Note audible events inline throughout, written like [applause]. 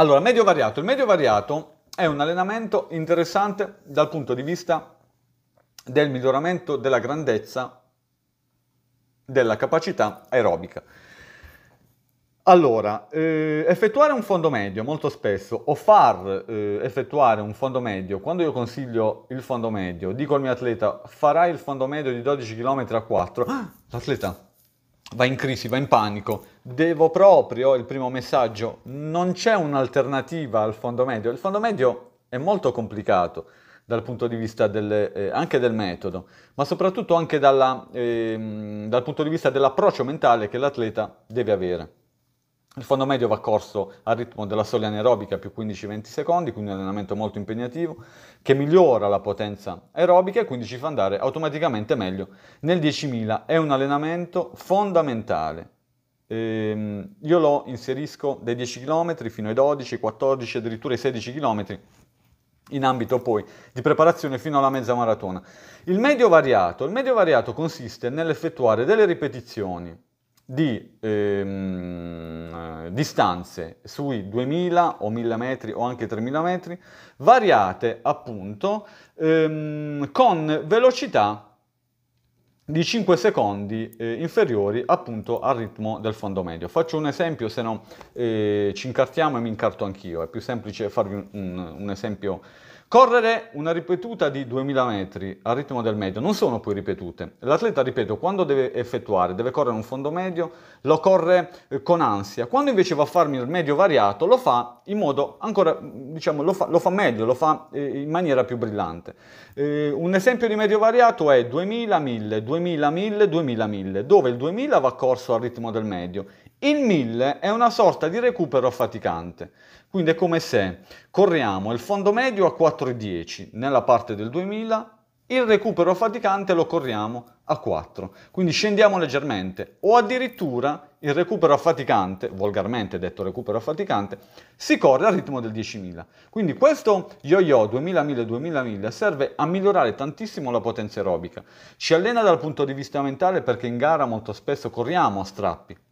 Allora, medio variato. Il medio variato è un allenamento interessante dal punto di vista del miglioramento della grandezza della capacità aerobica. Allora, eh, effettuare un fondo medio molto spesso o far eh, effettuare un fondo medio, quando io consiglio il fondo medio, dico al mio atleta farai il fondo medio di 12 km a 4, ah, [gasps] l'atleta va in crisi, va in panico, devo proprio, il primo messaggio, non c'è un'alternativa al fondo medio, il fondo medio è molto complicato dal punto di vista del, eh, anche del metodo, ma soprattutto anche dalla, eh, dal punto di vista dell'approccio mentale che l'atleta deve avere. Il fondo medio va corso al ritmo della soglia anaerobica più 15-20 secondi, quindi un allenamento molto impegnativo, che migliora la potenza aerobica e quindi ci fa andare automaticamente meglio nel 10.000. È un allenamento fondamentale. Ehm, io lo inserisco dai 10 km fino ai 12, 14, addirittura ai 16 km in ambito poi di preparazione fino alla mezza maratona. Il medio variato, il medio variato consiste nell'effettuare delle ripetizioni di ehm, distanze sui 2000 o 1000 metri o anche 3000 metri variate appunto ehm, con velocità di 5 secondi eh, inferiori appunto al ritmo del fondo medio. Faccio un esempio, se no eh, ci incartiamo e mi incarto anch'io, è più semplice farvi un, un esempio Correre una ripetuta di 2000 metri al ritmo del medio non sono poi ripetute. L'atleta, ripeto, quando deve effettuare, deve correre un fondo medio, lo corre eh, con ansia. Quando invece va a farmi il medio variato, lo fa in modo ancora, diciamo, lo fa, lo fa meglio, lo fa eh, in maniera più brillante. Eh, un esempio di medio variato è 2000, 1000, 2000, 1000, 2000, 1000, dove il 2000 va corso al ritmo del medio. Il 1000 è una sorta di recupero affaticante. Quindi è come se corriamo il fondo medio a 4,10 nella parte del 2000, il recupero faticante lo corriamo a 4. Quindi scendiamo leggermente o addirittura il recupero affaticante, volgarmente detto recupero affaticante, si corre al ritmo del 10.000. Quindi questo yo-yo 2000-1000-2000 serve a migliorare tantissimo la potenza aerobica. Ci allena dal punto di vista mentale perché in gara molto spesso corriamo a strappi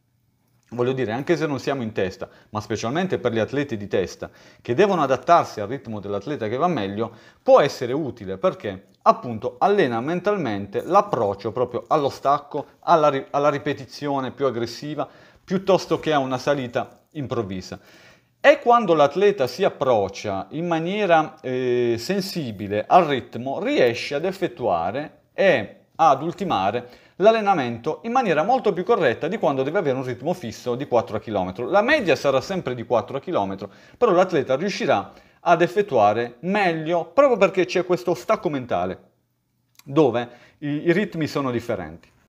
Voglio dire, anche se non siamo in testa, ma specialmente per gli atleti di testa, che devono adattarsi al ritmo dell'atleta che va meglio, può essere utile perché appunto allena mentalmente l'approccio proprio allo stacco, alla, ri- alla ripetizione più aggressiva, piuttosto che a una salita improvvisa. E quando l'atleta si approccia in maniera eh, sensibile al ritmo, riesce ad effettuare e ad ultimare l'allenamento in maniera molto più corretta di quando deve avere un ritmo fisso di 4 km. La media sarà sempre di 4 km, però l'atleta riuscirà ad effettuare meglio proprio perché c'è questo stacco mentale dove i, ritmi sono differenti.